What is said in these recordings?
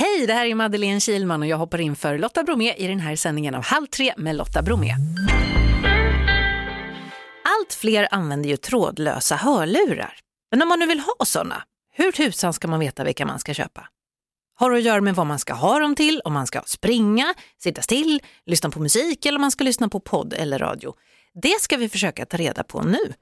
Hej, det här är Madeleine Kilman och jag hoppar in för Lotta Bromé i den här sändningen av Halv tre med Lotta Bromé. Allt fler använder ju trådlösa hörlurar. Men om man nu vill ha sådana, hur tusan ska man veta vilka man ska köpa? Har att göra med vad man ska ha dem till, om man ska springa, sitta still, lyssna på musik eller om man ska lyssna på podd eller radio. Det ska vi försöka ta reda på nu.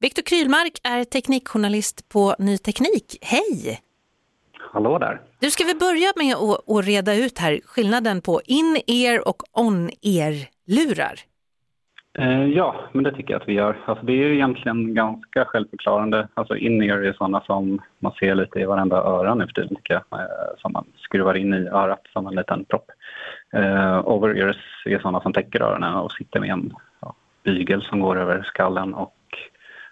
Viktor Krylmark är teknikjournalist på Ny Teknik. Hej! Hallå där. Du ska vi börja med att, att reda ut här skillnaden på in-ear och on-ear-lurar. Eh, ja, men det tycker jag att vi gör. Alltså, det är ju egentligen ganska självförklarande. Alltså in-ear är sådana som man ser lite i varenda öra nu för tiden. Eh, som man skruvar in i örat som en liten propp. Eh, over-ears är sådana som täcker öronen och sitter med en ja, bygel som går över skallen och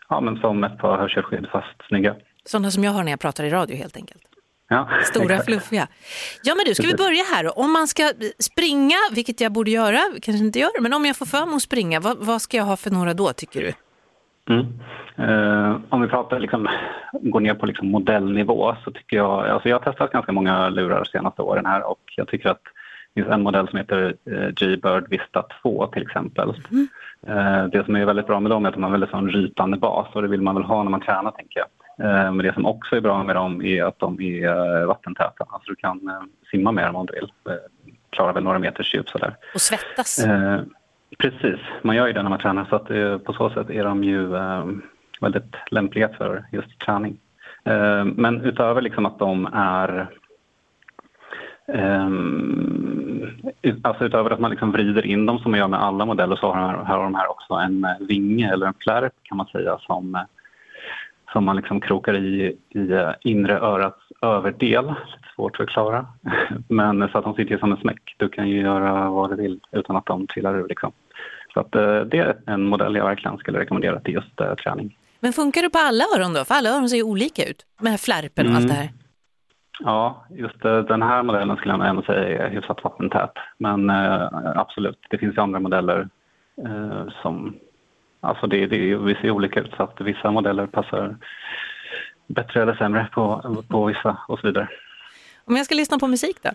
ja, men som ett par hörselskydd fast snygga. Sådana som jag har när jag pratar i radio helt enkelt. Ja, Stora exakt. fluffiga. Ja men du, ska vi börja här då? Om man ska springa, vilket jag borde göra, kanske inte gör det, men om jag får för mig att springa, vad, vad ska jag ha för några då tycker du? Mm. Eh, om vi pratar liksom, går ner på liksom modellnivå så tycker jag, alltså jag har testat ganska många lurar de senaste åren här och jag tycker att det finns en modell som heter eh, G-Bird Vista 2 till exempel. Eh, det som är väldigt bra med dem är att de har en väldigt sån rytande bas och det vill man väl ha när man tränar tänker jag. Eh, men det som också är bra med dem är att de är eh, vattentäta. Alltså du kan eh, simma med dem om du vill. Klarar väl några meters djup sådär. Och svettas? Precis, man gör ju det när man tränar så att på så sätt är de ju väldigt lämpliga för just träning. Men utöver liksom att de är ehm, alltså utöver att man liksom vrider in dem som man gör med alla modeller så har de här, här har de här också en vinge eller en flärp kan man säga som, som man liksom krokar i, i eh, inre örats överdel. Lite svårt att förklara. Men så att de sitter som en smäck. Du kan ju göra vad du vill utan att de trillar ur. Liksom. Så att, eh, det är en modell jag verkligen skulle rekommendera till just eh, träning. Men funkar det på alla öron då? För alla öron ser ju olika ut med flärpen och allt det här. Ja, just eh, den här modellen skulle jag ändå säga är hyfsat vattentät. Men eh, absolut, det finns ju andra modeller som... Alltså det, det, vi ser olika ut så att vissa modeller passar bättre eller sämre på, på vissa och så vidare. Om jag ska lyssna på musik då?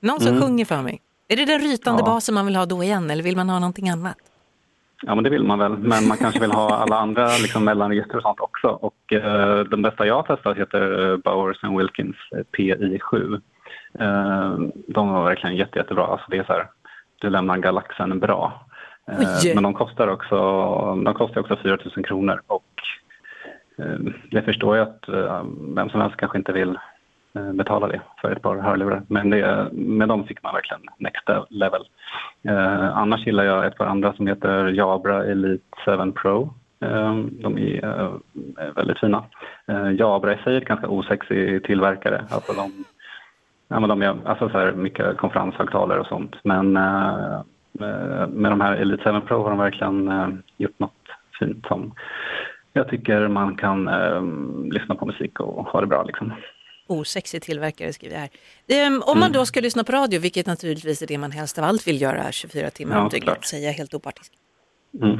Någon som Mm. sjunger för mig? Är det den rytande Ja. basen man vill ha då igen eller vill man ha någonting annat? Ja, men det vill man väl. Men man kanske vill ha alla andra liksom, mellanregister och sånt också. Och eh, de bästa jag har testat heter eh, Bowers and Wilkins eh, PI7. Eh, de var verkligen jätte, jättebra. Alltså, det är så här, du lämnar galaxen bra. Eh, Oj. men de kostar också, de kostar också 4 000 kronor. Och eh, jag förstår ju att eh, vem som helst kanske inte vill betala det för ett par hörlurar. Men det, med dem fick man verkligen next level. Annars gillar jag ett par andra som heter Jabra Elite 7 Pro. De är väldigt fina. Jabra i sig är ett ganska osexig tillverkare. Alltså de, ja, men de är alltså så här mycket konferenshögtalare och sånt. Men eh, eh, med de här Elite 7 Pro har de verkligen eh, gjort något fint som jag tycker man kan eh, lyssna på musik och ha det bra. Liksom. Osexig tillverkare skriver jag här. Ehm, om man då ska lyssna på radio, vilket naturligtvis är det man helst av allt vill göra 24 timmar Ja, om dygnet, säger jag helt opartisk. Mm.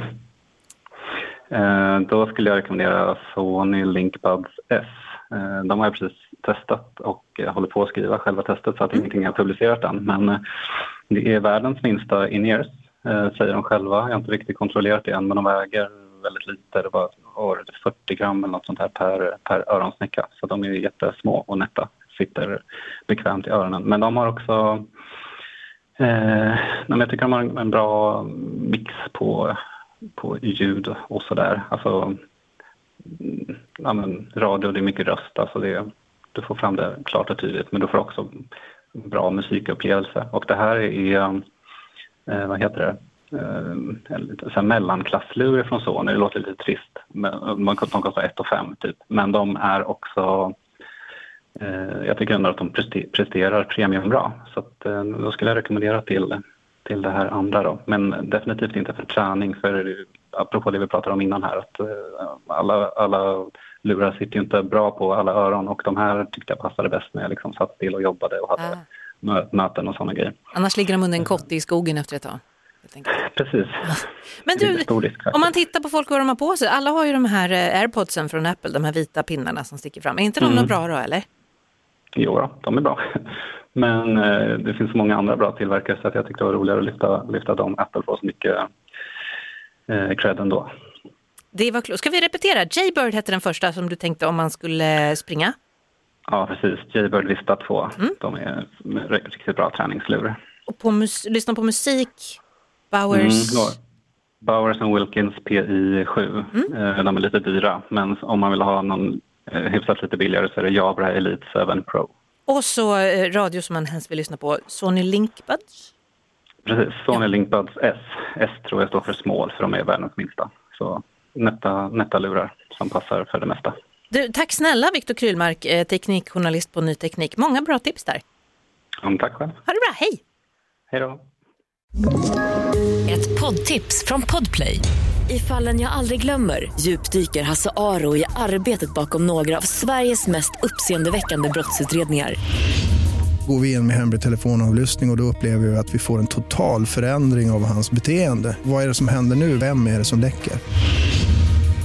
Eh, då skulle jag rekommendera Sony LinkBuds S. Eh, de har jag precis testat och jag håller på att skriva själva testet så att ingenting är publicerat än. Men eh, det är världens minsta in-ears, eh, säger de själva. Jag har inte riktigt kontrollerat det än men de väger väldigt lite. Det var 40 gram eller något sånt här per, per öronsnäcka. Så de är jättesmå och nätta. Sitter bekvämt i öronen. Men de har också Eh, nej, jag tycker de har en, bra mix på, på ljud och sådär. Alltså, mm, ja, men radio, det är mycket röst. Alltså det, du får fram det klart och tydligt, men du får också bra musikupplevelse. Och det här är, ehm, eh, vad heter det, eh, en så mellanklasslur från Sony. Det låter lite trist. Men, eh, man, de kostar 1 5 typ. Men de är också Eh, jag tycker ändå att de presterar premiumbra. Så att, eh, då skulle jag rekommendera till, till det här andra då. Men definitivt inte för träning. För apropå det vi pratade om innan här att eh, alla, alla lurar sitter ju inte bra på alla öron och de här tyckte jag passade bäst när jag liksom satt still och jobbade och hade Ah. mö- möten och sådana grejer. Annars ligger de under en kotte i skogen efter ett tag. Precis. Men du, om man tittar på folk vad de har på sig, alla har ju de här eh, airpodsen från Apple, de här vita pinnarna som sticker fram. Är inte de Mm. något bra då eller? Jo, då, de är bra. Men eh, det finns så många andra bra tillverkare så att jag tyckte det var roligare att lyfta, lyfta dem. Apple får så mycket eh, cred ändå. Det var klokt. Ska vi repetera? Jaybird hette den första som du tänkte om man skulle springa? Ja, precis. Jaybird Vista 2. Mm. De är riktigt bra träningslurar. Och på mus lyssna på musik? Bowers? Mm. Bowers Wilkins PI7. Mm. Eh, de är lite dyra, men om man vill ha någon eh, hyfsat lite billigare så är det Jabra Elite 7 Pro. Och så eh, radio som man helst vill lyssna på, Sony Linkbuds? Precis, Sony ja. Linkbuds S. S tror jag står för small, för de är världens minsta. Så nätta, nätta lurar som passar för det mesta. Du, tack snälla Viktor Krylmark, eh, teknikjournalist på Ny Teknik. Många bra tips där. Ja, tack själv. Ha det bra, hej! Hej då. Ett poddtips från Podplay. I fallen jag aldrig glömmer djupdyker Hasse Aro i arbetet bakom några av Sveriges mest uppseendeväckande brottsutredningar går vi in med hemlig telefonavlyssning och, och då upplever vi att vi får en total förändring av hans beteende. Vad är det som händer nu? Vem är det som läcker?